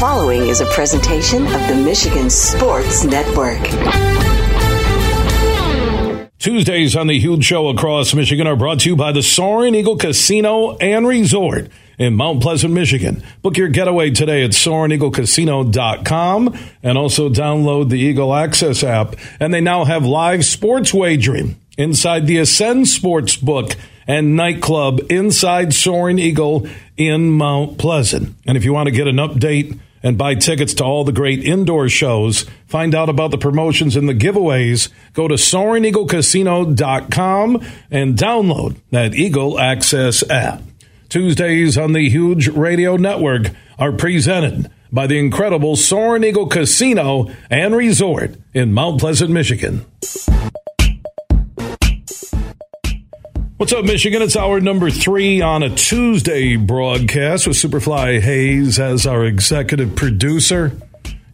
following is a presentation of the Michigan Sports Network. Tuesdays on the Huge Show across Michigan are brought to you by the Soaring Eagle Casino and Resort in Mount Pleasant, Michigan. Book your getaway today at SoaringEagleCasino.com and also download the Eagle Access app. And they now have live sports wagering inside the Ascend Sports Book and nightclub inside Soaring Eagle in Mount Pleasant. And if you want to get an update and buy tickets to all the great indoor shows, find out about the promotions and the giveaways, go to SoaringEagleCasino.com and download that Eagle Access app. Tuesdays on the Huge Radio Network are presented by the incredible Soaring Eagle Casino and Resort in Mount Pleasant, Michigan. What's up, Michigan? It's hour number three on a Tuesday broadcast with Superfly Hayes as our executive producer.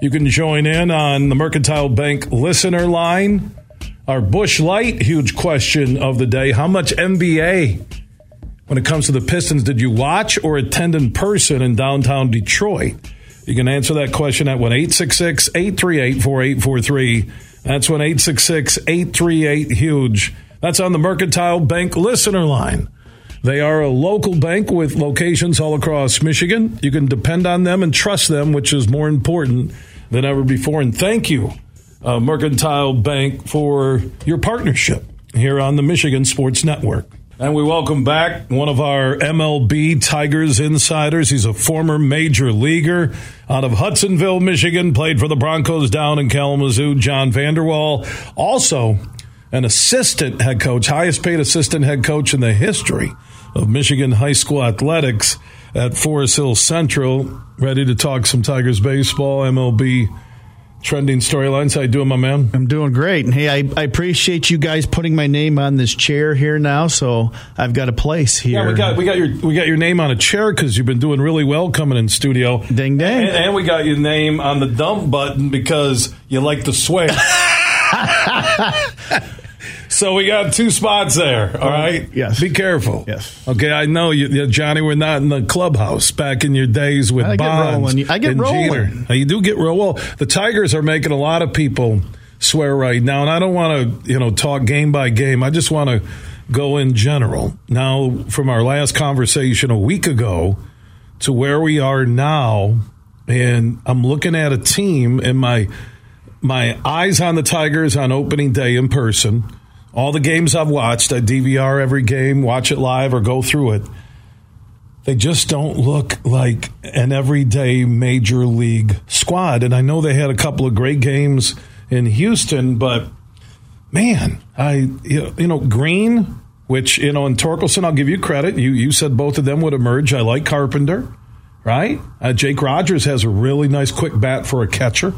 You can join in on the Mercantile Bank listener line. Our Busch Light huge question of the day How much NBA, when it comes to the Pistons, did you watch or attend in person in downtown Detroit? You can answer that question at 1 866 838 4843. That's 1 866 838 Huge. That's on the Mercantile Bank listener line. They are a local bank with locations all across Michigan. You can depend on them and trust them, which is more important than ever before. And thank you, uh, Mercantile Bank, for your partnership here on the Michigan Sports Network. And we welcome back one of our MLB Tigers insiders. He's a former major leaguer out of Hudsonville, Michigan, played for the Broncos down in Kalamazoo, John Vander Wal. Also, an assistant head coach, highest paid assistant head coach in the history of Michigan high school athletics at Forest Hill Central. Ready to talk some Tigers baseball, MLB trending storylines. How you doing, my man? I'm doing great. And hey, I, I, appreciate you guys putting my name on this chair here now, so I've got a place here. Yeah, we got we got your we got your name on a chair because you've been doing really well coming in studio. Ding ding. And, and we got your name on the dump button because you like to swear. So we got two spots there. All right. Yes. Be careful. Yes. Okay. I know you, Johnny. We're not in the clubhouse back in your days with I Bonds. Get I get and rolling. Jeter. You do get roll. Well, the Tigers are making a lot of people swear right now, and I don't want to you know talk game by game. I just want to go in general. Now, from our last conversation a week ago to where we are now, and I'm looking at a team and my my eyes on the Tigers on opening day in person all the games I've watched, I DVR every game, watch it live, or go through it. They just don't look like an everyday major league squad. And I know they had a couple of great games in Houston, but man, I you know Green, which you know, and Torkelson, I'll give you credit. You you said both of them would emerge. I like Carpenter, right? Uh, Jake Rogers has a really nice quick bat for a catcher,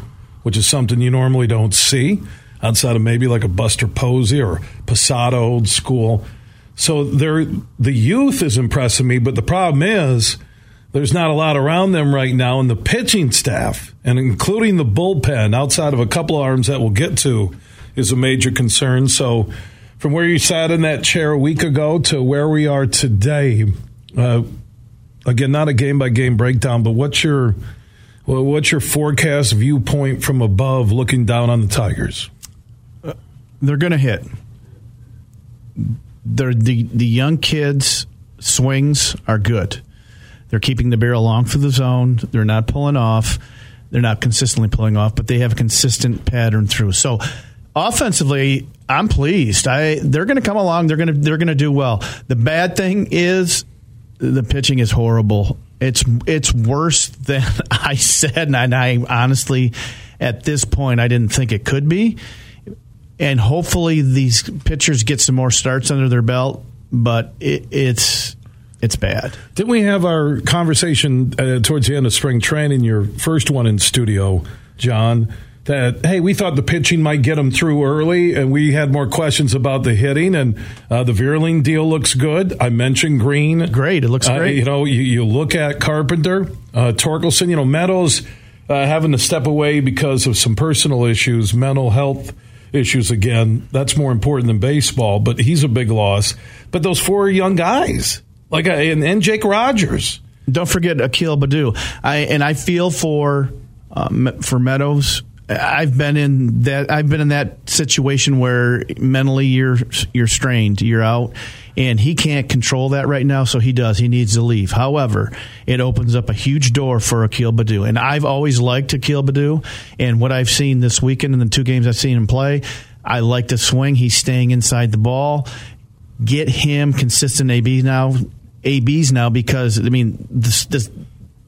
which is something you normally don't see outside of maybe like a Buster Posey or Posada old school. So they're, the youth is impressing me, but the problem is there's not a lot around them right now, and the pitching staff, and including the bullpen, outside of a couple arms that we'll get to, is a major concern. So from where you sat in that chair a week ago to where we are today, uh, again, not a game by game breakdown, but what's your well, what's your forecast viewpoint from above, looking down on the Tigers? They're going to hit. They're the the young kids swings are good. They're keeping the barrel long for the zone. They're not pulling off. They're not consistently pulling off, but they have a consistent pattern through. So offensively, I'm pleased. I they're going to come along. They're going to they're going to do well. The bad thing is the pitching is horrible. It's it's worse than I said, and I honestly, at this point, I didn't think it could be and hopefully these pitchers get some more starts under their belt. But it, it's it's bad. Didn't we have our conversation uh, towards the end of spring training? Your first one in studio, John. That hey, we thought the pitching might get them through early, and we had more questions about the hitting. And uh, the Vierling deal looks good. I mentioned Green, great. It looks uh, great. you know, you, you, look at Carpenter, uh, Torkelson. You know, Meadows uh, having to step away because of some personal issues, mental health issues again. That's more important than baseball, but he's a big loss. But those four young guys, like uh, and, and Jake Rogers, Don't forget Akil Baddoo. I and I feel for um, for Meadows. I've been in that. I've been in that situation where mentally you're you're strained, you're out, and he can't control that right now. So he does. He needs to leave. However, it opens up a huge door for Akil Baddoo, and I've always liked Akil Baddoo. And what I've seen this weekend in the two games I've seen him play, I like the swing. He's staying inside the ball. Get him consistent AB now, ABs now because I mean this, this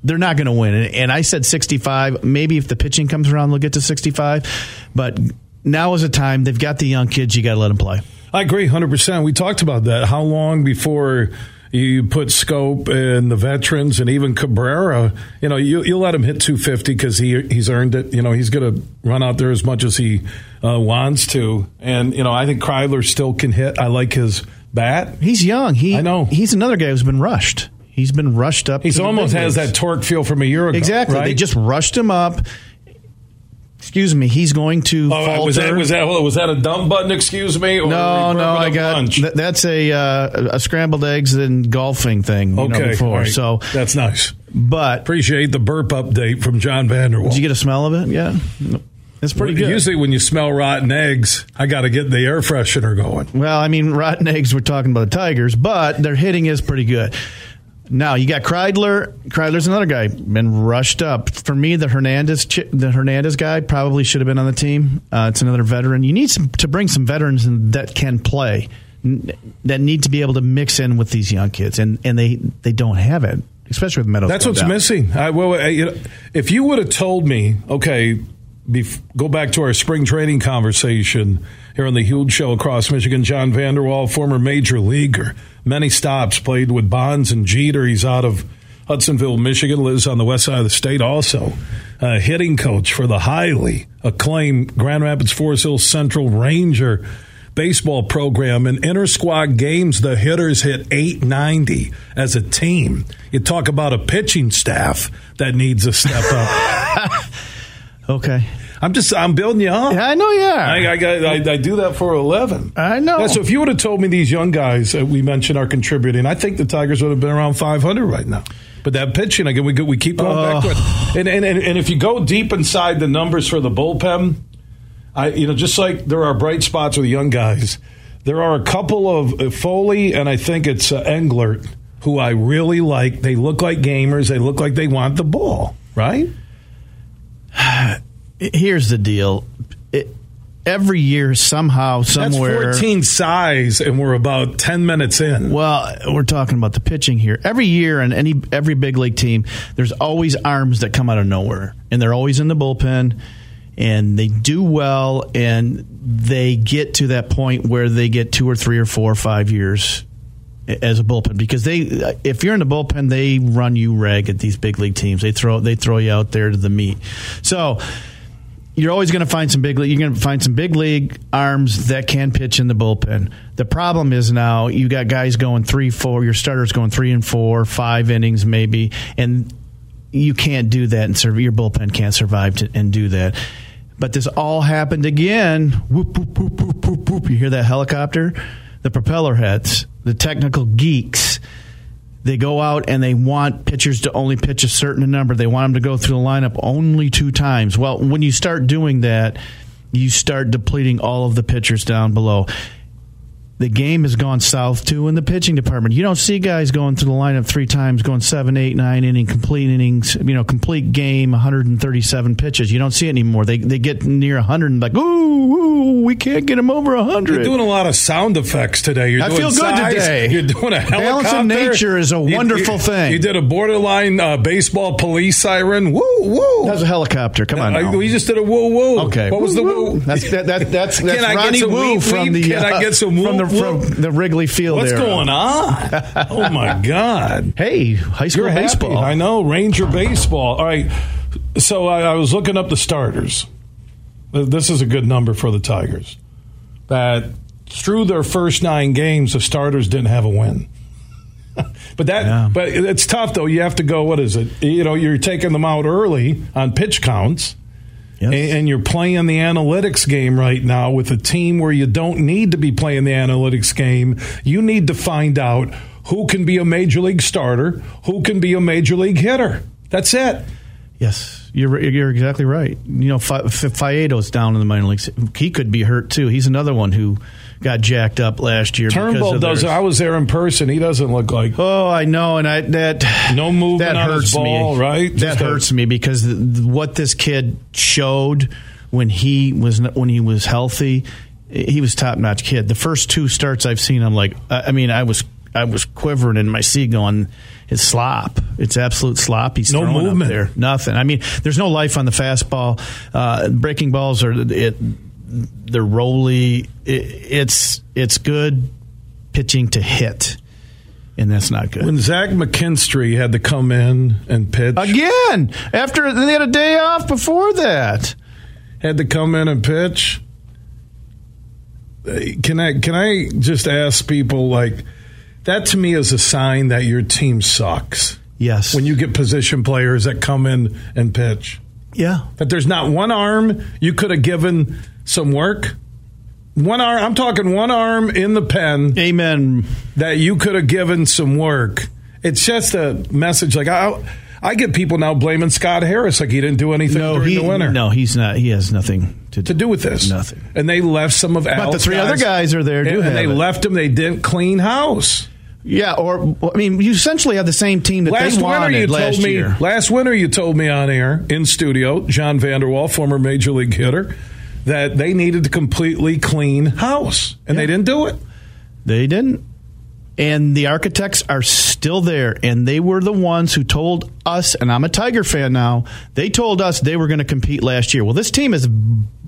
they're not going to win. And I said 65. Maybe if the pitching comes around, they'll get to 65. But now is a time they've got the young kids. You got to let them play. I agree 100%. We talked about that. How long before you put Schoop and the veterans and even Cabrera, you know, you, you let him hit 250 because he, he's earned it. You know, he's going to run out there as much as he uh, wants to. And, you know, I think Kreidler still can hit. I like his bat. He's young. He, I know. He's another guy who's been rushed. He's been rushed up. He's almost has that torque feel from a year ago. Exactly. Right? They just rushed him up. Excuse me. He's going to oh, falter. Was that was that was that a dump button? Excuse me. no, no. I got th- that's a uh, a scrambled eggs and golfing thing. You okay, know, before, right. so that's nice. But appreciate the burp update from John Vander Wal. Did you get a smell of it? Yeah. It's pretty well, good. Usually, when you smell rotten eggs, I got to get the air freshener going. Well, I mean, rotten eggs. We're talking about the Tigers, but their hitting is pretty good. Now you got Kreidler. Kreidler's another guy been rushed up. For me, the Hernandez the Hernandez guy probably should have been on the team. Uh, it's another veteran. You need some, to bring some veterans that can play, that need to be able to mix in with these young kids, and and they they don't have it, especially with Meadows. That's what's down. missing. I, well, I, you know, if you would have told me, okay, bef- go back to our spring training conversation here on the Huge Show across Michigan. John Vander Wal, former major leaguer, many stops, played with Bonds and Jeter. He's out of Hudsonville, Michigan, lives on the west side of the state. Also, a hitting coach for the highly acclaimed Grand Rapids Forest Hills Central Ranger baseball program. In inter squad games, the hitters hit 890 as a team. You talk about a pitching staff that needs a step up. okay. I'm just I'm building you up. Yeah, I know Yeah. I, I, I, I do that for eleven. I know. Yeah, so if you would have told me these young guys that we mentioned are contributing, I think the Tigers would have been around 500 right now. But that pitching again, we we keep going back to it. And, and and and if you go deep inside the numbers for the bullpen, I you know just like there are bright spots with young guys, there are a couple of uh, Foley and I think it's uh, Englert who I really like. They look like gamers. They look like they want the ball, right? here's the deal. It, every year, somehow, somewhere. That's 14 size, and we're about 10 minutes in. Well, we're talking about the pitching here. Every year, in any every big league team, there's always arms that come out of nowhere, and they're always in the bullpen, and they do well, and they get to that point where they get two or three or four or five years as a bullpen because they if you're in the bullpen they run you ragged at these big league teams they throw they throw you out there to the meat so you're always going to find some big league. You're going to find some big league arms that can pitch in the bullpen. The problem is now you got guys going three, four. Your starters going three and four, five innings maybe, and you can't do that. And serve, your bullpen can't survive to, and do that. But this all happened again. Whoop, whoop, whoop, whoop, whoop, whoop. You hear that helicopter? The propeller heads, the technical geeks they go out and they want pitchers to only pitch a certain number. They want them to go through the lineup only two times. Well, when you start doing that, you start depleting all of the pitchers down below. The game has gone south too in the pitching department. You don't see guys going through the lineup three times, going seven, eight, nine inning, complete innings, you know, complete game, 137 pitches. You don't see it anymore. They they get near 100 and like, ooh, ooh, we can't get them over 100. You're doing a lot of sound effects today. You're I doing feel good size. today. You're doing a helicopter. Balance of nature is a wonderful you, you, thing. You did a borderline uh, baseball police siren. Woo, woo. That was a helicopter. Come on. Uh, we just did a woo, woo. Okay. What was the woo? That's that, that, that's that's Can I get Ronnie Woo from the Can I uh, get some from from the Wrigley Field. What's there. going on? oh my god! Hey, high school You're baseball. Happy. I know Ranger baseball. All right. So I, I was looking up the starters. This is a good number for the Tigers. That through their first nine games, the starters didn't have a win. but that, Yeah. but it's tough though. You have to go. What is it? You know, you're taking them out early on pitch counts. Yes. And, and you're playing the analytics game right now with a team where you don't need to be playing the analytics game. You need to find out who can be a major league starter, who can be a major league hitter. That's it. Yes, you're you're exactly right. You know, Faedo's down in the minor leagues. He could be hurt too. He's another one who got jacked up last year. Turnbull does. I was there in person. He doesn't look like. Oh, I know, and I that no movement that hurts ball, me. Right, that Just hurts a, me because what this kid showed when he was when he was healthy, he was top notch kid. The first two starts I've seen, I'm like, I mean, I was I was quivering in my seat going it's slop. It's absolute slop. He's no movement there. Nothing. I mean, there's no life on the fastball. Uh, breaking balls are it. They're rolly. It, it's it's good pitching to hit, and that's not good. When Zach McKinstry had to come in and pitch again after they had a day off before that, had to come in and pitch. Uh, can I can I just ask people like? that to me is a sign that your team sucks. Yes. When you get position players that come in and pitch. Yeah. That there's not one arm you could have given some work. One arm, I'm talking one arm in the pen. Amen. That you could have given some work. It's just a message like, I, I get people now blaming Scott Harris like he didn't do anything no, during he, the winter. No, he's not. He has nothing to, to do with this. Nothing. And they left some of But the three guys, other guys are there. And, and they it. left him. They didn't clean house. Yeah, or I mean, you essentially have the same team that last they wanted winter you last told me, year. Last winter, you told me on air in studio, John Vander Wal, former major league hitter, that they needed to completely clean house, and yeah. they didn't do it. They didn't. And the architects are still there, and they were the ones who told us, and I'm a Tiger fan now, they told us they were going to compete last year. Well, this team is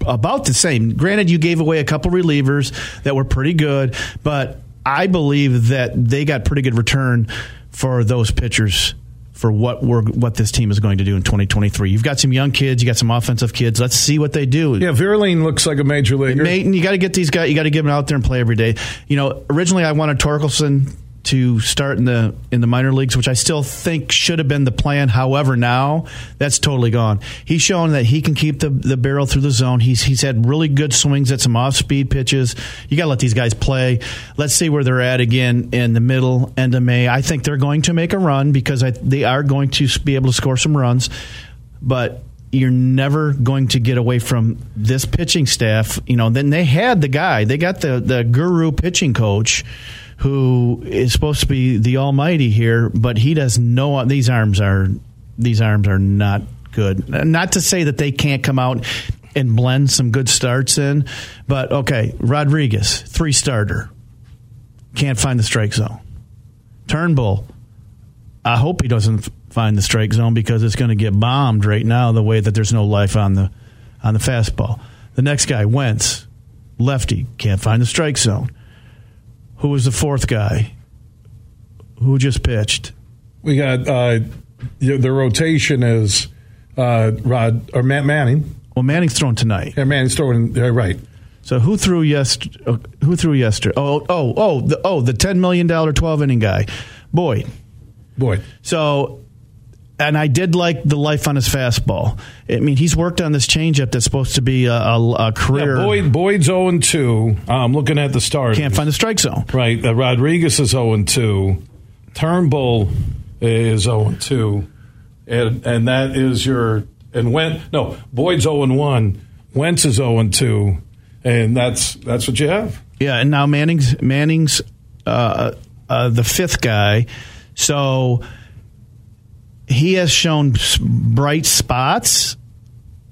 about the same. Granted, you gave away a couple relievers that were pretty good, but I believe that they got pretty good return for those pitchers for what we're what this team is going to do in 2023. You've got some young kids, you got some offensive kids. Let's see what they do. Yeah, Vierling looks like a major leaguer. Maton, you got to get these guys. You got to get them out there and play every day. You know, originally I wanted Torkelson to start in the in the minor leagues, which I still think should have been the plan. However, now that's totally gone. He's shown that he can keep the, the barrel through the zone. He's he's had really good swings at some off speed pitches. You got to let these guys play. Let's see where they're at again in the middle end of May. I think they're going to make a run because I, they are going to be able to score some runs, but you're never going to get away from this pitching staff. You know, then they had the guy, they got the the guru pitching coach who is supposed to be the almighty here, but he does no. These arms are these arms are not good. Not to say that they can't come out and blend some good starts in, but okay, Rodriguez three starter can't find the strike zone. Turnbull, I hope he doesn't find the strike zone because it's going to get bombed right now. The way that there's no life on the on the fastball. The next guy, Wentz, lefty, can't find the strike zone. Who was the fourth guy? Who just pitched? We got uh, the rotation is uh, Rod or Matt Manning. Well, Manning's throwing tonight. Yeah, Manning's throwing uh, right. So who threw yesterday? Who threw yesterday? Oh, oh, oh, the oh the ten million dollar twelve inning guy, Boyd. Boyd. So and I did like the life on his fastball. I mean, he's worked on this changeup that's supposed to be a, a, a career. Yeah, Boyd, Boyd's 0 2. I'm looking at the stars. Can't find the strike zone. Right. Uh, Rodriguez is 0 2. Turnbull is 0 2. And, and that is your. And when. No, Boyd's 0 1. Wentz is 0 2. And that's that's what you have. Yeah, and now Manning's Manning's uh, uh, the fifth guy. So he has shown bright spots,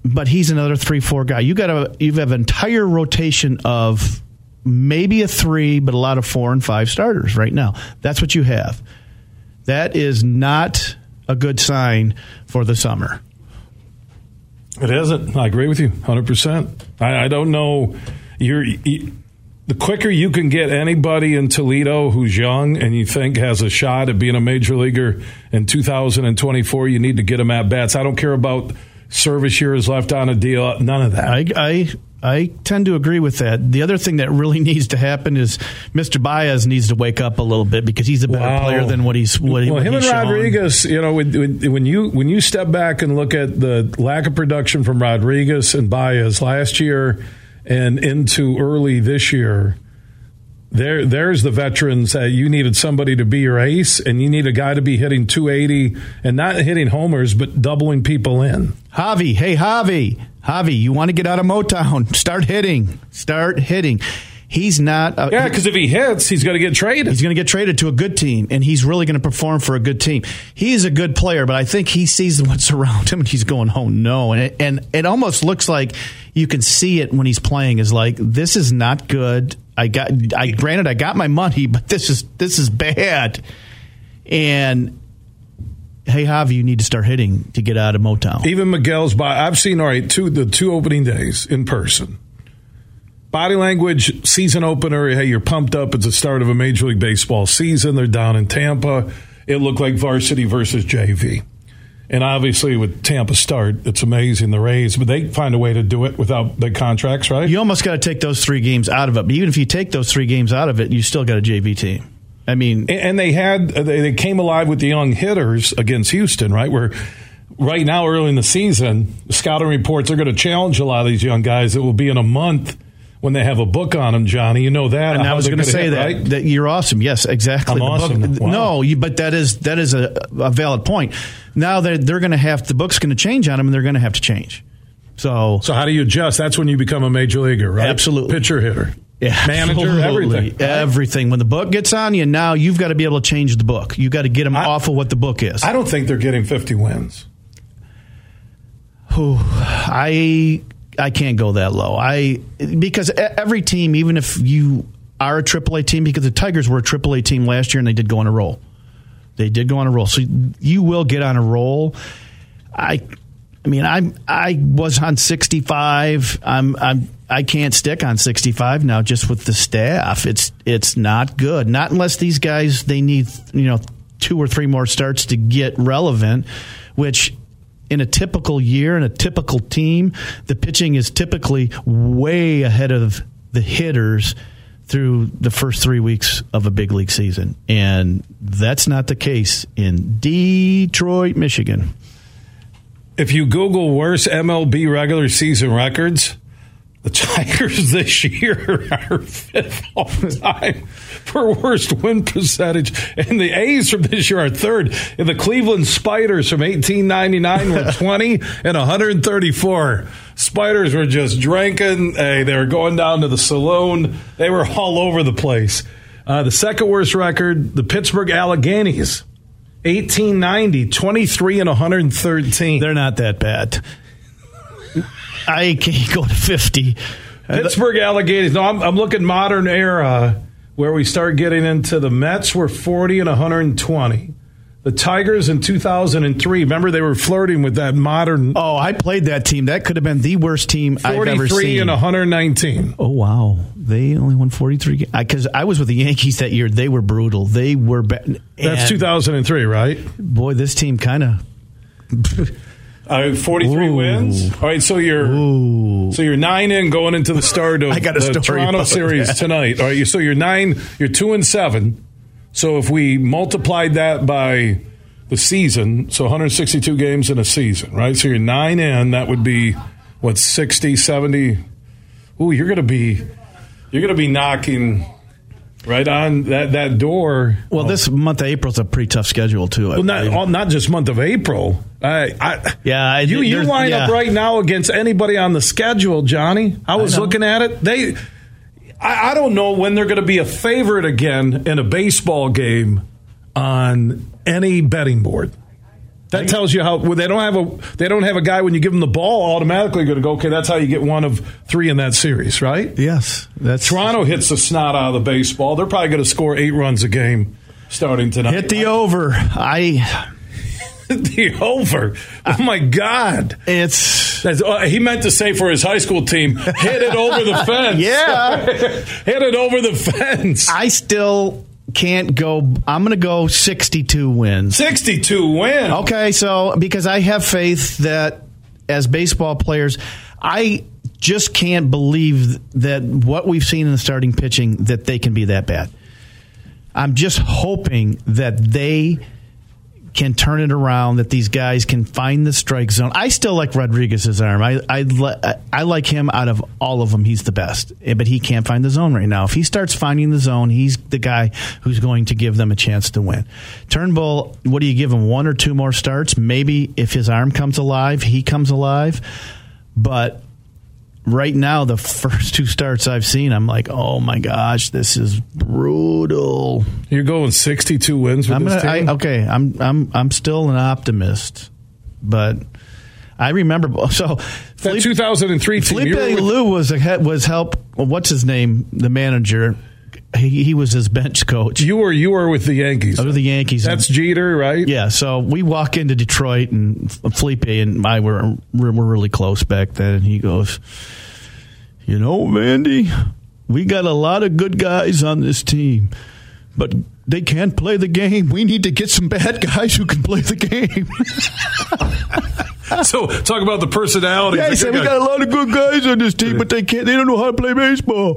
but he's another three four guy. You got a you have an entire rotation of maybe a three, but a lot of four and five starters right now. That's what you have. That is not a good sign for the summer. It isn't. I agree with you 100%. I, I don't know. You're. You, the quicker you can get anybody in Toledo who's young and you think has a shot at being a major leaguer in 2024, you need to get them at bats. I don't care about service years left on a deal. None of that. I, I I tend to agree with that. The other thing that really needs to happen is Mr. Baez needs to wake up a little bit because he's a better wow. player than what he's what, well. What him and Rodriguez, you know, when, you when you step back and look at the lack of production from Rodriguez and Baez last year and into early this year, There, there's the veterans that you needed somebody to be your ace, and you need a guy to be hitting 280 and not hitting homers, but doubling people in. Javi, hey Javi, Javi, you want to get out of Motown? Start hitting, start hitting. He's not. Uh, Yeah, because if he hits, he's going to get traded. He's going to get traded to a good team, and he's really going to perform for a good team. He's a good player, but I think he sees what's around him, and he's going, "Oh no!" And it, and it almost looks like you can see it when he's playing. Is like this is not good. I got. I granted, I got my money, but this is this is bad. And hey, Javi, you need to start hitting to get out of Motown. Even Miguel's body. I've seen all right two the two opening days in person. Body language, season opener. Hey, you're pumped up. It's the start of a Major League Baseball season. They're down in Tampa. It looked like varsity versus JV. And obviously, with Tampa start, it's amazing the Rays, but they find a way to do it without the contracts, right? You almost got to take those three games out of it. But even if you take those three games out of it, you still got a JV team. I mean, And- and they had uh, they they came alive with the young hitters against Houston, right? Where right now, early in the season, scouting reports are going to challenge a lot of these young guys. It will be in a month when they have a book on them, Johnny. You know that. And I was going to say hit, that, right? that you're awesome. Yes, exactly. I'm The awesome. book- Wow. No, you, but that is that is a, a valid point. Now they're, they're going to have the book's going to change on them, and they're going to have to change. So, So how do you adjust? That's when you become a major leaguer, right? Absolutely. pitcher, hitter, yeah, manager, absolutely. everything. right? everything. When the book gets on you, now you've got to be able to change the book. You've got to get them I- off of what the book is. I don't think they're getting 50 wins. Whew, I I can't go that low. I because every team, even if you are a AAA team, because the Tigers were a AAA team last year and they did go on a roll. They did go on a roll, so you will get on a roll. I, I mean, I I was on sixty five. I'm I'm I can't stick on sixty five now. Just with the staff, it's it's not good. Not unless these guys they need you know two or three more starts to get relevant, which in a typical year in a typical team, the pitching is typically way ahead of the hitters through the first three weeks of a big league season. And that's not the case in Detroit, Michigan. If you Google worst MLB regular season records, the Tigers this year are fifth all time for worst win percentage, and the A's from this year are third. And the Cleveland Spiders from 1899 were 20 and 134. Spiders were just drinking. Hey, they were going down to the saloon. They were all over the place. Uh, the second worst record, the Pittsburgh Alleghenys. 1890, 23 and 113. They're not that bad. I can't go to 50. Pittsburgh Alligators. No, I'm, I'm looking modern era where we start getting into the Mets were 40 and 120. The Tigers in 2003. Remember they were flirting with that modern Oh, I played that team. That could have been the worst team I've ever seen. 43 and 119. Oh wow, they only won forty three. Because I, was with the Yankees that year. They were brutal. They were bad. That's 2003, right? Boy, this team kind of. Uh, 43 Ooh. wins. All right, so you're Ooh. so you're nine in going into the start of I got a the Toronto series that. tonight. All right, so you're nine. You're two and seven. So if we multiplied that by the season, so 162 games in a season, right? So you're nine in. That would be what 60, 70. Ooh, you're gonna be you're gonna be knocking right on that that door. Well, this month of April's a pretty tough schedule too. Well, not all- not just month of April. I, I Yeah, I- you you line up right now against anybody on the schedule, Johnny. I was know. looking at it. They, I, I don't know when they're going to be a favorite again in a baseball game on any betting board. That tells you how well, they don't have a they don't have a guy when you give them the ball automatically going to go okay that's how you get one of three in that series right yes, that's Toronto hits the snot out of the baseball they're probably going to score eight runs a game starting tonight hit the over. I the over. Oh my God! it's That's, uh, he meant to say for his high school team, hit it over the fence. Yeah. hit it over the fence. I still can't go. I'm going to go 62 wins. Sixty-two wins. Okay, so because I have faith that as baseball players, I just can't believe that what we've seen in the starting pitching that they can be that bad. I'm just hoping that they can turn it around, that these guys can find the strike zone. I still like Rodriguez's arm. I I, I like him out of all of them. He's the best, eh, but he can't find the zone right now. If he starts finding the zone, he's the guy who's going to give them a chance to win. Turnbull, what do you give him? One or two more starts? Maybe if his arm comes alive, he comes alive. But right now, the first two starts I've seen, I'm like, oh my gosh, this is brutal. You're going 62 wins with I'm gonna, team. I, okay, I'm I'm I'm still an optimist, but I remember so that 2003 team. Felipe Alou was a, was help. What's his name? The manager. He, he was his bench coach you were you were with the Yankees. of the Yankees. That's Jeter, right? Yeah, so we walk into Detroit, and Felipe and I were were, were really close back then. And he goes, "You know, Mandy, we got a lot of good guys on this team, but they can't play the game. We need to get some bad guys who can play the game." So talk about the personality. yeah, he said, "We got a lot of good guys on this team, but they can't. They don't know how to play baseball."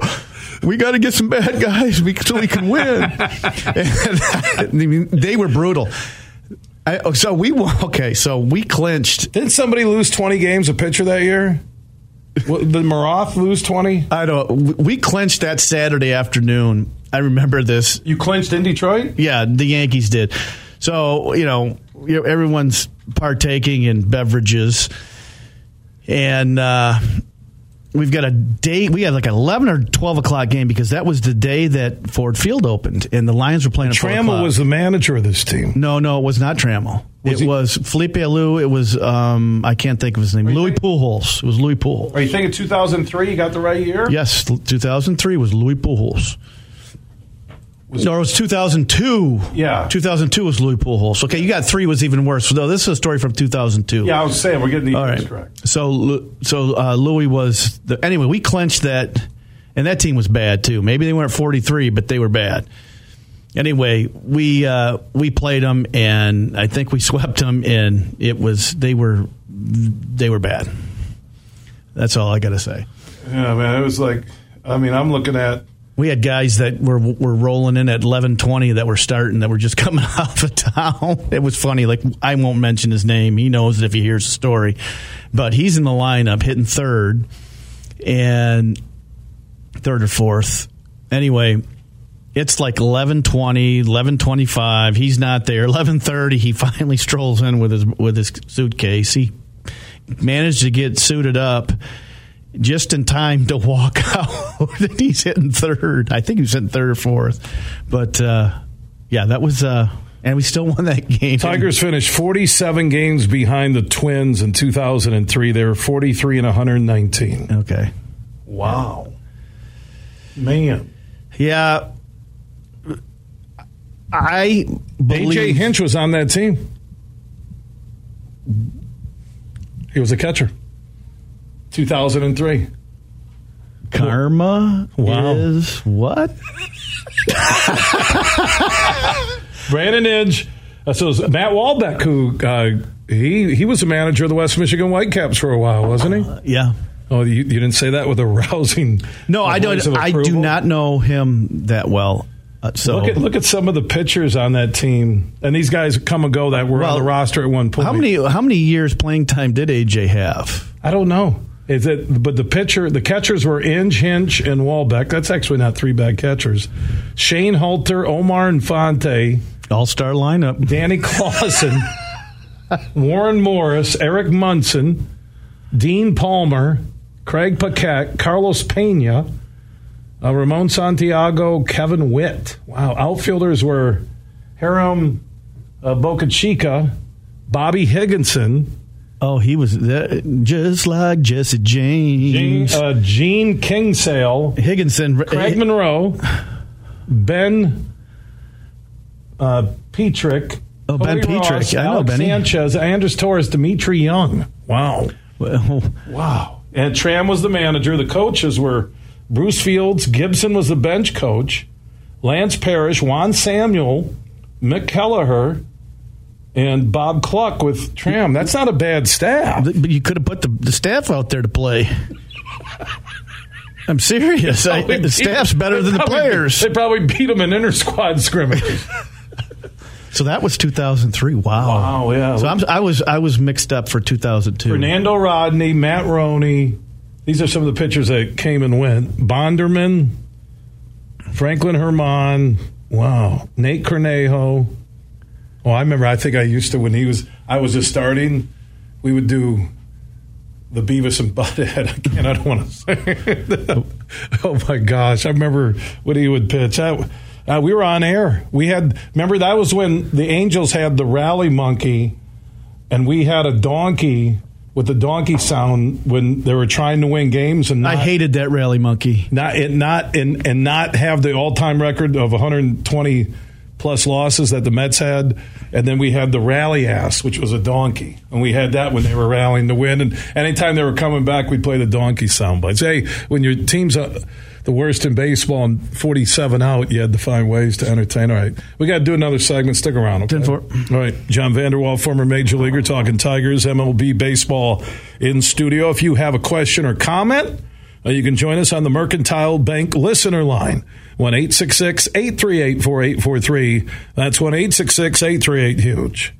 We got to get some bad guys so we can win. And, I mean, they were brutal. I, so we okay. So we clinched Didn't somebody lose 20 games a pitcher that year? What, did Maroth lose 20? I don't. We clinched that Saturday afternoon. I remember this. You clinched in Detroit? Yeah, the Yankees did. So you know, you know, everyone's partaking in beverages, and uh, we've got a date. We had like an eleven or twelve o'clock game because that was the day that Ford Field opened, and the Lions were playing. at 4 Trammell o'clock. was the manager of this team. No, no, it was not Trammell. Was it he- was Felipe Alou. It was um, I can't think of his name. Luis think- Pujols. It was Luis Pujols. Are you thinking 2003? You got the right year? Yes, 2003 was Luis Pujols. No, it was 2002. Yeah. 2002 was Luis Pujols. Okay, you got three was even worse. So this is a story from 2002. Yeah, I was saying we're getting the All right. correct. So so uh, Luis was the anyway. We clinched that, and that team was bad too. Maybe they weren't 43, but they were bad. Anyway, we uh, we played them, and I think we swept them, and it was they were they were bad. That's all I got to say. Yeah, man, it was like, I mean, I'm looking at We had guys that were were rolling in at eleven twenty that were starting that were just coming off of town. It was funny. Like I won't mention his name. He knows it if he hears the story, but he's in the lineup hitting third and third or fourth. Anyway, it's like 11:20, 11:25. He's not there. 11:30. He finally strolls in with his with his suitcase. He managed to get suited up just in time to walk out. and he's hitting third. I think he was hitting third or fourth. But uh, yeah, that was. Uh, and we still won that game. Tigers finished 47 games behind the Twins in 2003. They were 43 and 119. Okay. Wow. Man. Yeah. I believe. AJ Hinch was on that team. He was a catcher. 2003. Karma Wow. is what? Brandon Inge. Uh, so it was Matt Walbeck, who uh, he he was the manager of the West Michigan Whitecaps for a while, wasn't he? Yeah. Oh, you, you didn't say that with a rousing. No, I don't. I do not know him that well. Uh, so Look at look at some of the pitchers on that team, and these guys come and go that were Well, on the roster at one point. how many how many years playing time did AJ have? I don't know. Is it? But the pitcher, the catchers were Inge, Hinch, and Walbeck. That's actually not three bad catchers. Shane Halter, Omar Infante, All star lineup. Danny Klassen, Warren Morris, Eric Munson, Dean Palmer, Craig Paquette, Carlos Pena, uh, Ramon Santiago, Kevin Witt. Wow. Outfielders were Hiram uh, Bocachica, Bobby Higginson, Oh, he was there, just like Jesse Gene, James. uh, Gene Kingsale, Higginson. Craig Monroe, Ben uh, Petrick. Oh, Ben Cody Petrick. Ross, I know Alex Benny. Sanchez, Andres Torres, Dmitri Young. Wow. Well, Wow. And Tram was the manager. The coaches were Bruce Fields, Gibson was the bench coach, Lance Parrish, Juan Samuel, Mick Kelleher, and Bob Cluck with Tram. That's not a bad staff. but you could have put the, the staff out there to play. I'm serious. Oh, I, the staff's better than the players. They probably beat them in inter squad scrimmages. So that was 2003. Wow. Wow, yeah. So I'm, I was I was mixed up for 2002. Fernando Rodney, Matt Roney. These are some of the pitchers that came and went. Bonderman, Franklyn German. Wow. Nate Cornejo. Oh, I remember. I think I used to when he was. I was just starting. We would do the Beavis and Butthead. Again, I don't want to say. it. oh my gosh! I remember when he would pitch. I, uh, we were on air. We had. Remember that was when the Angels had the rally monkey, and we had a donkey with the donkey sound when they were trying to win games. And I hated that rally monkey. not and not and and not have the all time record of 120 plus losses that the Mets had, and then we had the rally ass, which was a donkey, and we had that when they were rallying to win. And anytime they were coming back, we'd play the donkey sound bites. Hey, when your team's uh, the worst in baseball and 47 out, you had to find ways to entertain. All right, we got to do another segment. Stick around. Okay? 10-4. All right, John Vander Wal, former major leaguer, talking Tigers, MLB baseball in studio. If you have a question or comment. Uh, you can join us on the Mercantile Bank listener line, 1 838 4843. That's 1 838 Huge.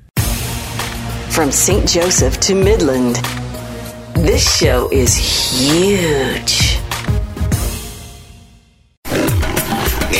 From St. Joseph to Midland, this show is huge.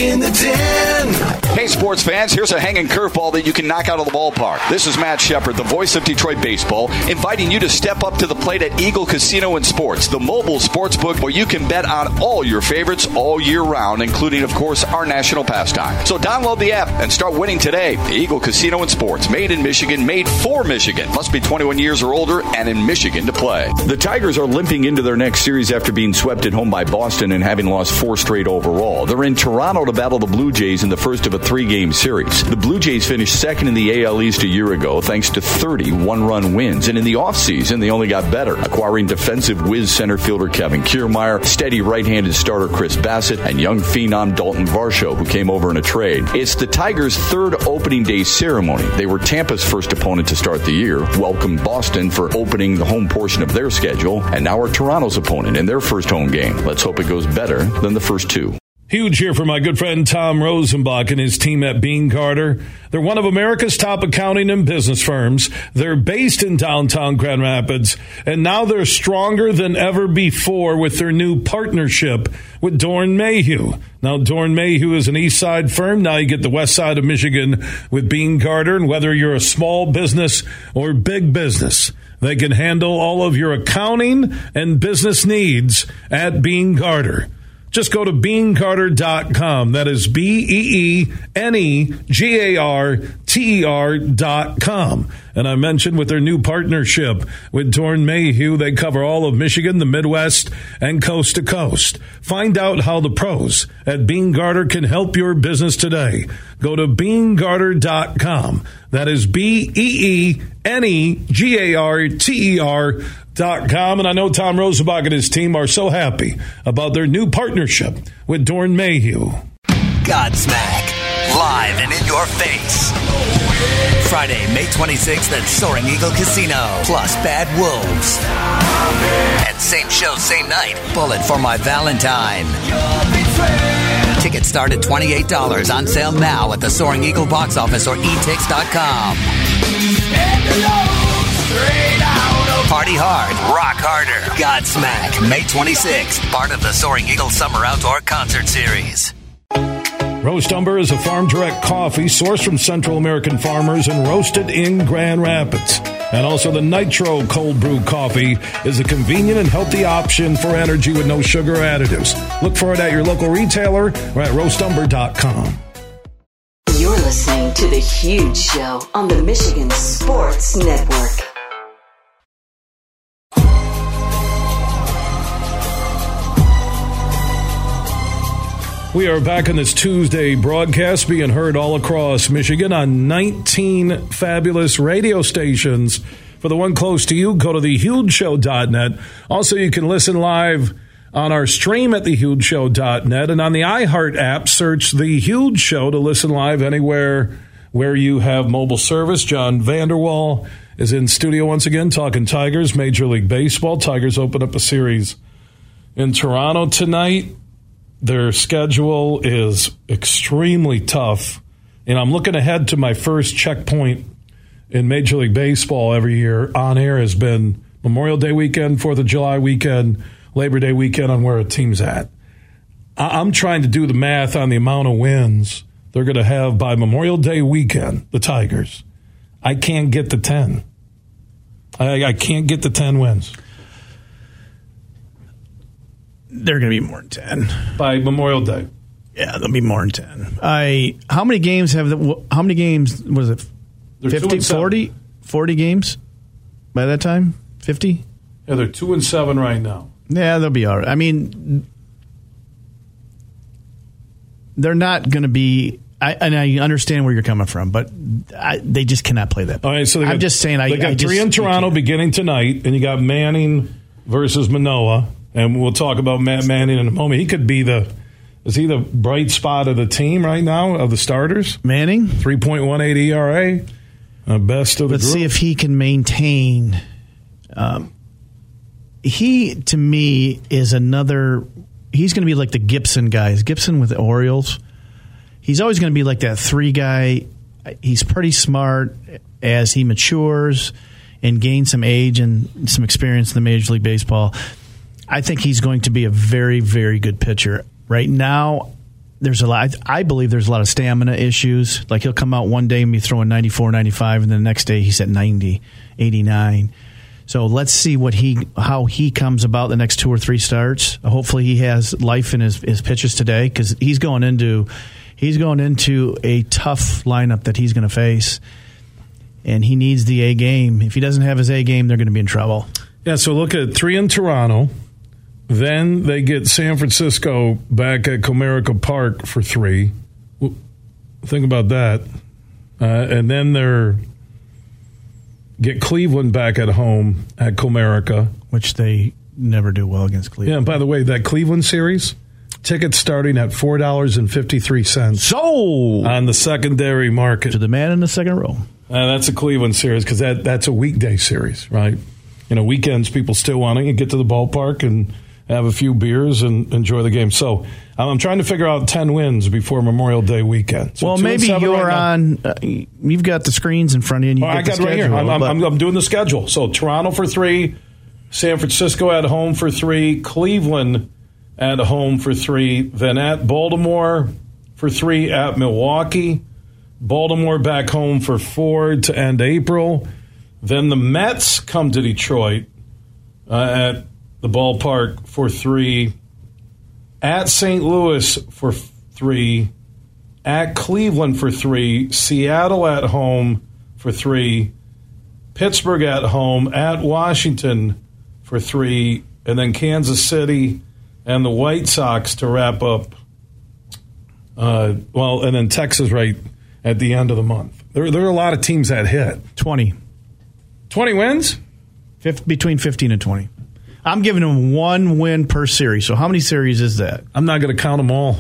In the den. Hey, sports fans, here's a hanging curveball that you can knock out of the ballpark. This is Matt Shepard, the voice of Detroit Baseball, inviting you to step up to the plate at Eagle Casino and Sports, the mobile sports book where you can bet on all your favorites all year round, including, of course, our national pastime. So download the app and start winning today. Eagle Casino and Sports, made in Michigan, made for Michigan. Must be 21 years or older and in Michigan to play. The Tigers are limping into their next series after being swept at home by Boston and having lost four straight overall. They're in Toronto to battle the Blue Jays in the first of a three game series. The Blue Jays finished second in the AL East a year ago thanks to 30 one run wins. And in the offseason, they only got better, acquiring defensive whiz center fielder Kevin Kiermaier, steady right handed starter Chris Bassett, and young phenom Dalton Varsho, who came over in a trade. It's the Tigers' third opening day ceremony. They were Tampa's first opponent to start the year, welcomed Boston for opening the home portion of their schedule, and now are Toronto's opponent in their first home game. Let's hope it goes better than the first two. Huge here for my good friend Tom Rosenbach and his team at Beene Garter. They're one of America's top accounting and business firms. They're based in downtown Grand Rapids, and now they're stronger than ever before with their new partnership with Doeren Mayhew. Now, Doeren Mayhew is an east side firm. Now you get the west side of Michigan with Beene Garter, and whether you're a small business or big business, they can handle all of your accounting and business needs at Beene Garter. Just go to beenegarter.com. That is B E E N E G A R T E R.com. And I mentioned with their new partnership with Doeren Mayhew, they cover all of Michigan, the Midwest, and coast to coast. Find out how the pros at Beene Garter can help your business today. Go to beenegarter.com. That is B E E N E G A R T E R dot com. And I know Tom Rosenbach and his team are so happy about their new partnership with Doeren Mayhew. Godsmack. Live and in your face. Friday, May 26th at Soaring Eagle Casino. Plus Bad Wolves. And same show, same night. Bullet for My Valentine. Tickets start at $28 on sale now at the Soaring Eagle box office or etix.com. Party hard, rock harder. Godsmack, May 26th. Part of the Soaring Eagle Summer Outdoor Concert Series. Roast Umber is a farm direct coffee sourced from Central American farmers and roasted in Grand Rapids. And also, the Nitro Cold Brew Coffee is a convenient and healthy option for energy with no sugar additives. Look for it at your local retailer or at roastumber.com. You're listening to The Huge Show on the Michigan Sports Network. We are back on this Tuesday broadcast being heard all across Michigan on 19 fabulous radio stations. For the one close to you, go to thehugeshow.net. Also, you can listen live on our stream at thehugeshow.net and on the iHeart app, search The Huge Show to listen live anywhere where you have mobile service. John Vander Wal is in studio once again talking Tigers, Major League Baseball. Tigers open up a series in Toronto tonight. Their schedule is extremely tough And I'm looking ahead to my first checkpoint in Major League Baseball every year on air has been Memorial Day weekend, Fourth of July weekend, Labor Day weekend on where a team's at. I'm trying to do the math on the amount of wins they're going to have by Memorial Day weekend, the Tigers. I can't get the 10. I, I can't get the 10 wins. They're going to be more than 10. By Memorial Day. Yeah, they'll be more than 10. I how many games have the, how many games was it? They're 50 40 40 games by that time? 50? Yeah, they're 2 and 7 right now. Yeah, they'll be all right. I mean, they're not going to be. I, and I understand where you're coming from, but I, they just cannot play that. All right, so they I'm just saying. I, they got I just, three in Toronto beginning tonight, and you got Manning versus Manoah, and we'll talk about Matt Manning in a moment. He could be the is he the bright spot of the team right now of the starters? Manning. Three point one eight ERA, uh, best of the Let's group. see if he can maintain. Um, he to me is another. He's going to be like the Gibson guys. Gibson with the Orioles. He's always going to be like that three guy. He's pretty smart as he matures and gains some age and some experience in the Major League Baseball. I think he's going to be a very, very good pitcher. Right now, there's a lot. I believe there's a lot of stamina issues. Like he'll come out one day and be throwing 94, 95, and then the next day he's at 90, 89. So let's see what he how he comes about the next two or three starts. Hopefully he has life in his, his pitches today because he's going into he's going into a tough lineup that he's going to face, and he needs the A game. If he doesn't have his A game, they're going to be in trouble. yeah, so look at three in Toronto. Then they get San Francisco back at Comerica Park for three. Think about that. Uh, and then they're get Cleveland back at home at Comerica. which they never do well against Yeah, Cleveland. and by the way, that Cleveland series, tickets starting at four dollars and fifty three cents So on the secondary market. to the man in the second row. Uh, that's a Cleveland series because that that's a weekday series, right? You know, weekends people still want to get to the ballpark and have a few beers and enjoy the game. So um, I'm trying to figure out ten wins before Memorial Day weekend. So well, maybe you're right on. Uh, you've got the screens in front of you. And you Oh, I got right here. I'm, I'm, I'm, I'm doing the schedule. So Toronto for three, San Francisco at home for three, Cleveland at home for three, then at Baltimore for three, at Milwaukee, Baltimore back home for four to end April. Then the Mets come to Detroit uh, at the ballpark for three, at St. Louis for three, at Cleveland for three, Seattle at home for three, Pittsburgh at home, at Washington for three, and then Kansas City and the White Sox to wrap up. Uh, well, and then Texas right at the end of the month. There, there are a lot of teams that hit. 20. 20 wins? Between 15 and 20. I'm giving them one win per series. So how many series is that? I'm not going to count them all.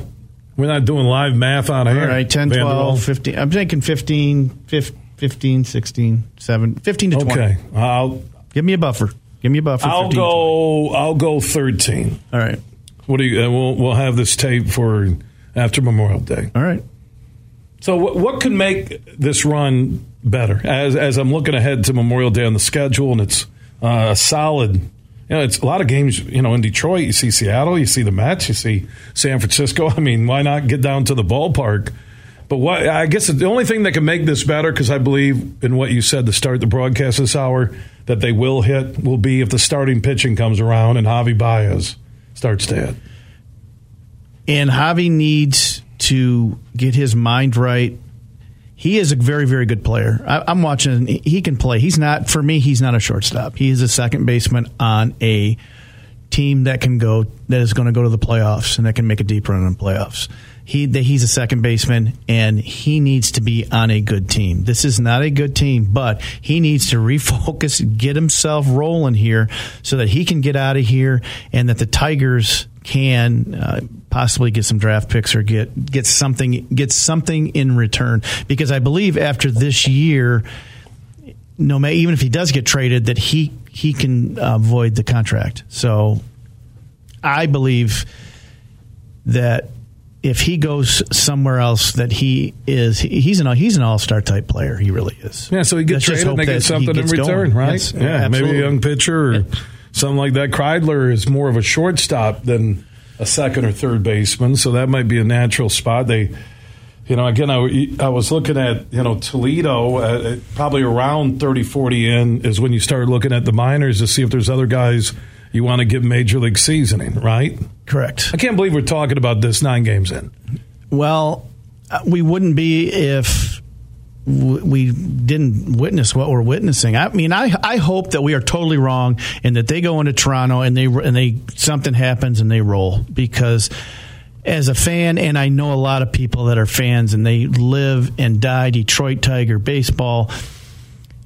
We're not doing live math on All air. right, 10, Vanderbilt. 12, 15. I'm thinking 15, 15, 15 16, 7, 15 to 20. Okay, I'll Give me a buffer. Give me a buffer. I'll 15, go. I'll go 13. All right. What do you? Uh, we'll we'll have this tape for after Memorial Day. All right. So what, what could make this run better? As as I'm looking ahead to Memorial Day on the schedule, and it's uh, a solid. You know, it's a lot of games. You know, in Detroit, you see Seattle, you see the Mets, you see San Francisco. I mean, why not get down to the ballpark? But what I guess the only thing that can make this better, because I believe in what you said to start the broadcast this hour, that they will hit will be if the starting pitching comes around and Javi Baez starts to hit. And Javi needs to get his mind right. He is a very, very good player. I, I'm watching. He can play. He's not for me. He's not a shortstop. He is a second baseman on a team that can go that is going to go to the playoffs and that can make a deep run in the playoffs. He that he's a second baseman and he needs to be on a good team. This is not a good team, but he needs to refocus, get himself rolling here so that he can get out of here and that the Tigers can uh, possibly get some draft picks or get get something get something in return because I believe after this year no matter even if he does get traded, that he he can uh, void the contract. So I believe that if he goes somewhere else, that he is he's an he's an all star type player. He really is. Yeah, so he gets Let's traded and they get something in return, going. right? Yes, yeah, maybe a young pitcher or something like that. Kreidler is more of a shortstop than a second or third baseman, so that might be a natural spot. They, you know, again, I, I was looking at, you know, Toledo, uh, probably around 30, 40 in is when you start looking at the minors to see if there's other guys you want to give major league seasoning, right? Correct. I can't believe we're talking about this nine games in. Well, uh, we wouldn't be if we didn't witness what we're witnessing. I mean, I I hope that we are totally wrong and that they go into Toronto and they and they something happens and they roll because as a fan and I know a lot of people that are fans and they live and die Detroit Tiger baseball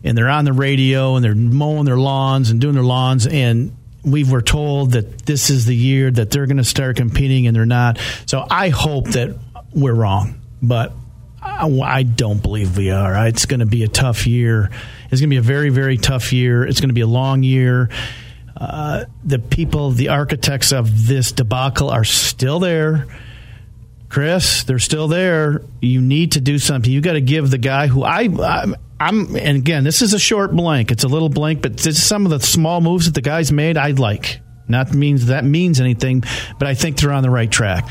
and they're on the radio and they're mowing their lawns and doing their lawns and we were told that this is the year that they're going to start competing and they're not. So I hope that we're wrong, but I, I don't believe we are. It's going to be a tough year. It's going to be a very, very tough year. It's going to be a long year. Uh, the people, the architects of this debacle are still there. Chris, they're still there. You need to do something. You got to give the guy who I, I'm, I'm, and again, this is a short blank. It's a little blank, but some of the small moves that the guys made, I like. Not means that means anything, but I think they're on the right track.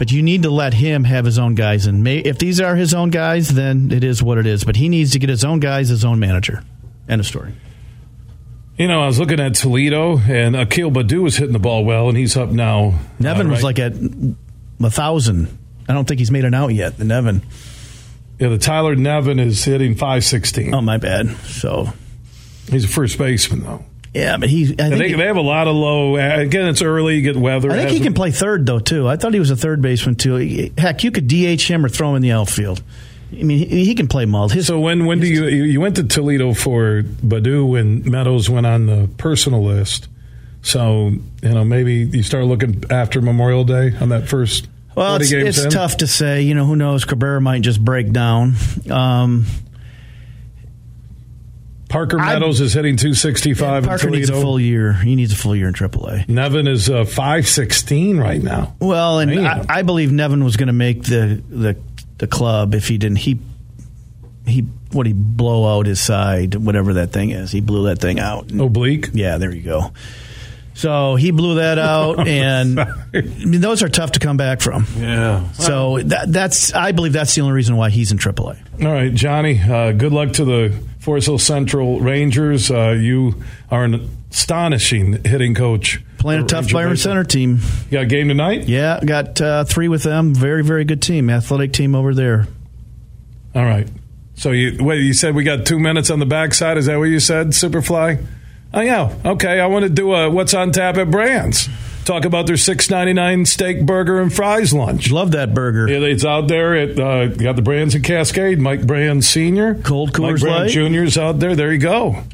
But you need to let him have his own guys, and may, if these are his own guys, then it is what it is. But he needs to get his own guys, his own manager. End of story. You know, I was looking at Toledo, and Akil Baddoo was hitting the ball well, and he's up now. Nevin uh, was like at a thousand. I don't think he's made an out yet. The Nevin. yeah, the Tyler Nevin is hitting 516. Oh my bad. So He's a first baseman, though. Yeah, but he. I think, they, they have a lot of low. Again, it's early. You get weather. I think he can play third though too. I thought he was a third baseman too. Heck, you could DH him or throw him in the outfield. I mean, he, he can play multi. His, So when when do you you went to Toledo for Baddoo when Meadows went on the personal list? So you know maybe you start looking after Memorial Day on that first. well, it's, it's tough to say. You know, who knows? Cabrera might just break down. Um, Parker Meadows is hitting 265 Parker in needs a full year. He needs a full year in AAA. Nevin is uh, 516 right now. Well, and I, I believe Nevin was going to make the, the the club if he didn't. He he what he blow out his side, whatever that thing is. He blew that thing out. Oblique. Yeah, there you go. So he blew that out, and I mean, those are tough to come back from. Yeah. So that, that's I believe that's the only reason why he's in AAA. All right, Johnny. Uh, good luck to the Forest Hill Central Rangers. Uh, you are an astonishing hitting coach. Playing a tough Ranger Byron. Center team. You got a game tonight? Yeah, got uh, three with them. Very very good team, athletic team over there. All right. So you wait. You said we got two minutes on the backside. Is that what you said, Superfly? Oh yeah. Okay. I want to do a what's on tap at Brann's. Talk about their six ninety nine steak burger and fries lunch. Love that burger. Yeah, it's out there. It uh, got the Brann's in Cascade. Mike Brann Senior, Cold Coors Mike Brann Light? Junior's out there. There you go.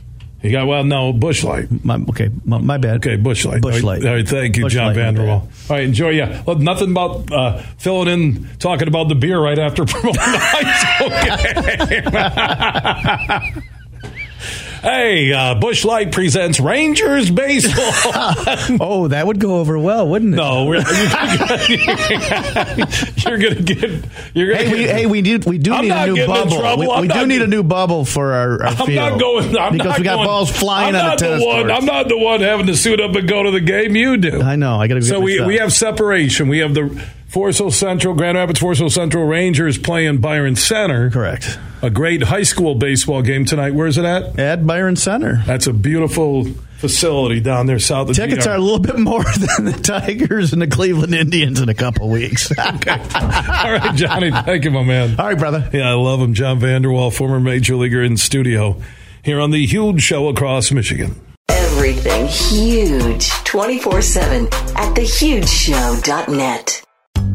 You got well, no Busch Light. My, okay, my, my bad. Okay, Busch Light. Busch All Light. right, all right, thank you, Busch John Light, Vander Wal. All right, enjoy. Yeah, well, nothing about uh, filling in, talking about the beer right after promoting the school game. hey, uh, Busch Light presents Rangers baseball. Oh, that would go over well, wouldn't it? no, we're, you're gonna get. You're gonna Hey, we, hey, we do we do I'm need a new bubble. We, we do need a new bubble for our, our I'm field. not going. I'm because not we got going- balls flying I'm on not the tennis one. I'm not the one having to suit up and go to the game. You do. I know. I got to. So we, we have separation. We have the Forest Hill Central, Grand Rapids Forest Hill Central Rangers playing Byron Center. correct A great high school baseball game tonight. Where's it at? at Byron Center. That's a beautiful facility down there south of Tickets DR. are a little bit more than the Tigers and the Cleveland Indians in a couple weeks. All right, Johnny. Thank you, my man. All right, brother. Yeah, I love him. John Vander Wal, former major leaguer in studio here on the huge show across Michigan. Everything huge 24 7 at thehugeshow.net.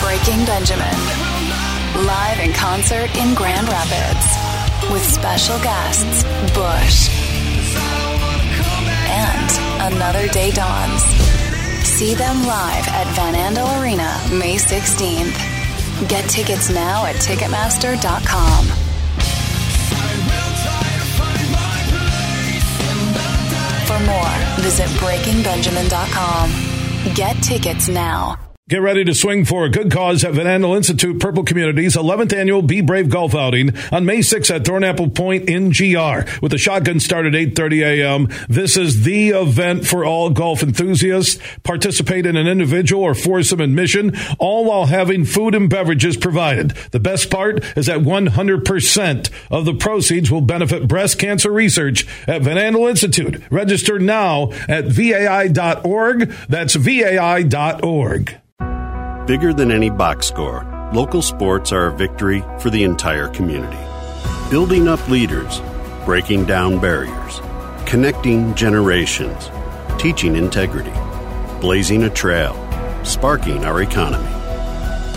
Breaking Benjamin. Live in concert in Grand Rapids. With special guests, Bush. And Another Day Dawns. See them live at Van Andel Arena May 16th. Get tickets now at Ticketmaster.com. For more, visit BreakingBenjamin.com. Get tickets now. Get ready to swing for a good cause at Van Andel Institute Purple Community's 11th annual Be Brave golf outing on May 6th at Thornapple Point in GR. With the shotgun start at 8.30 a.m., this is the event for all golf enthusiasts. Participate in an individual or foursome admission, all while having food and beverages provided. The best part is that 100% of the proceeds will benefit breast cancer research at Van Andel Institute. Register now at vai.org. That's vai.org. Bigger than any box score, local sports are a victory for the entire community. Building up leaders, breaking down barriers, connecting generations, teaching integrity, blazing a trail, sparking our economy.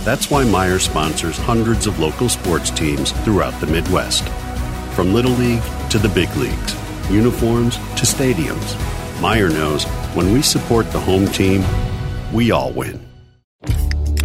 That's why Meyer sponsors hundreds of local sports teams throughout the Midwest. From Little League to the big leagues, uniforms to stadiums. Meyer knows when we support the home team, we all win.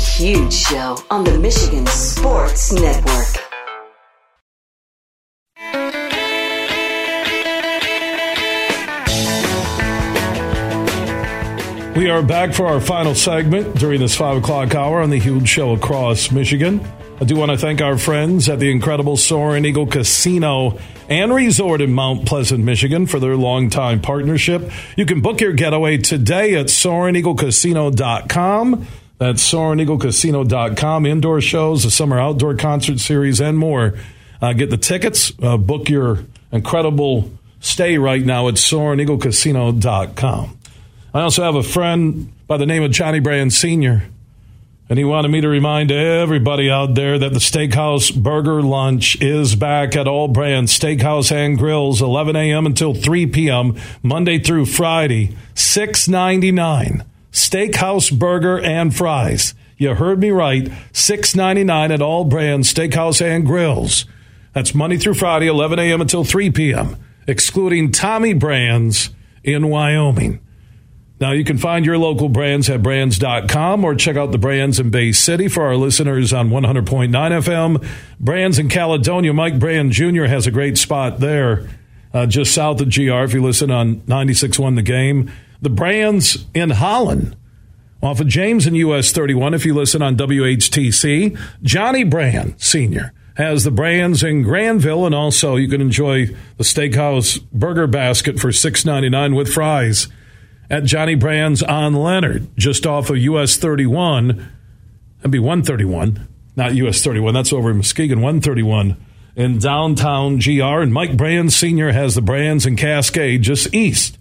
Huge Show on the Michigan Sports Network. We are back for our final segment during this 5 o'clock hour on The Huge Show across Michigan. I do want to thank our friends at the incredible Soaring Eagle Casino and Resort in Mount Pleasant, Michigan for their longtime partnership. You can book your getaway today at SoaringEagleCasino.com. That's SoaringEagleCasino.com. Indoor shows, the summer outdoor concert series, and more. Uh, get the tickets. Uh, book your incredible stay right now at SoaringEagleCasino.com. I also have a friend by the name of Johnny Brann Sr., and he wanted me to remind everybody out there that the Steakhouse Burger Lunch is back at All Brann Steakhouse and Grills, 11 a.m. until 3 p.m., Monday through Friday, six ninety nine. Steakhouse Burger and Fries. You heard me right, six ninety nine at All Brann's, Steakhouse and Grills. That's Monday through Friday, 11 a.m. until 3 p.m., excluding Tommy Brann's in Wyoming. Now, you can find your local Brann's at branns.com or check out the Brann's in Bay City for our listeners on 100.9 FM. Brann's in Caledonia, Mike Brann Jr. has a great spot there uh, just south of GR if you listen on 96.1 The Game. The Brann's in Holland off of James and US 31 if you listen on WHTC. Johnny Brann Sr. has the Brann's in Grandville and also you can enjoy the Steakhouse Burger Basket for $6.99 with fries at Johnny Brann's on Leonard, just off of US 31. That'd be 131, not US 31. That's over in Muskegon, 131 in downtown GR. And Mike Brann Sr. has the Brann's in Cascade, just east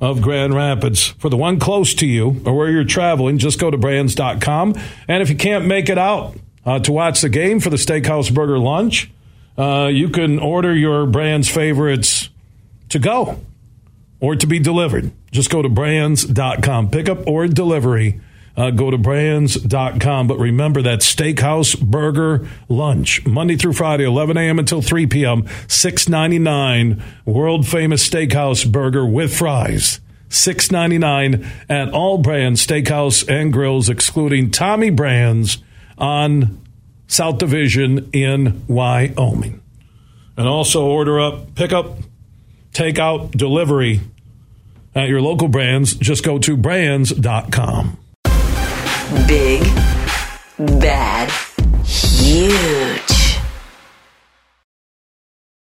of Grand Rapids. For the one close to you or where you're traveling, just go to branns.com. And if you can't make it out uh, to watch the game for the Steakhouse Burger Lunch, uh, you can order your Brann's favorites to go or to be delivered. Just go to branns.com. Pickup or delivery. Uh, go to branns.com. But remember that steakhouse burger lunch, Monday through Friday, 11 a.m. until 3 p.m., $6.99, world famous steakhouse burger with fries. six ninety nine at all Brann's steakhouse and grills, excluding Tommy Brann's on South Division in Wyoming. And also order up, pick up, take out, delivery at your local Brann's. Just go to branns.com. Big, bad, huge.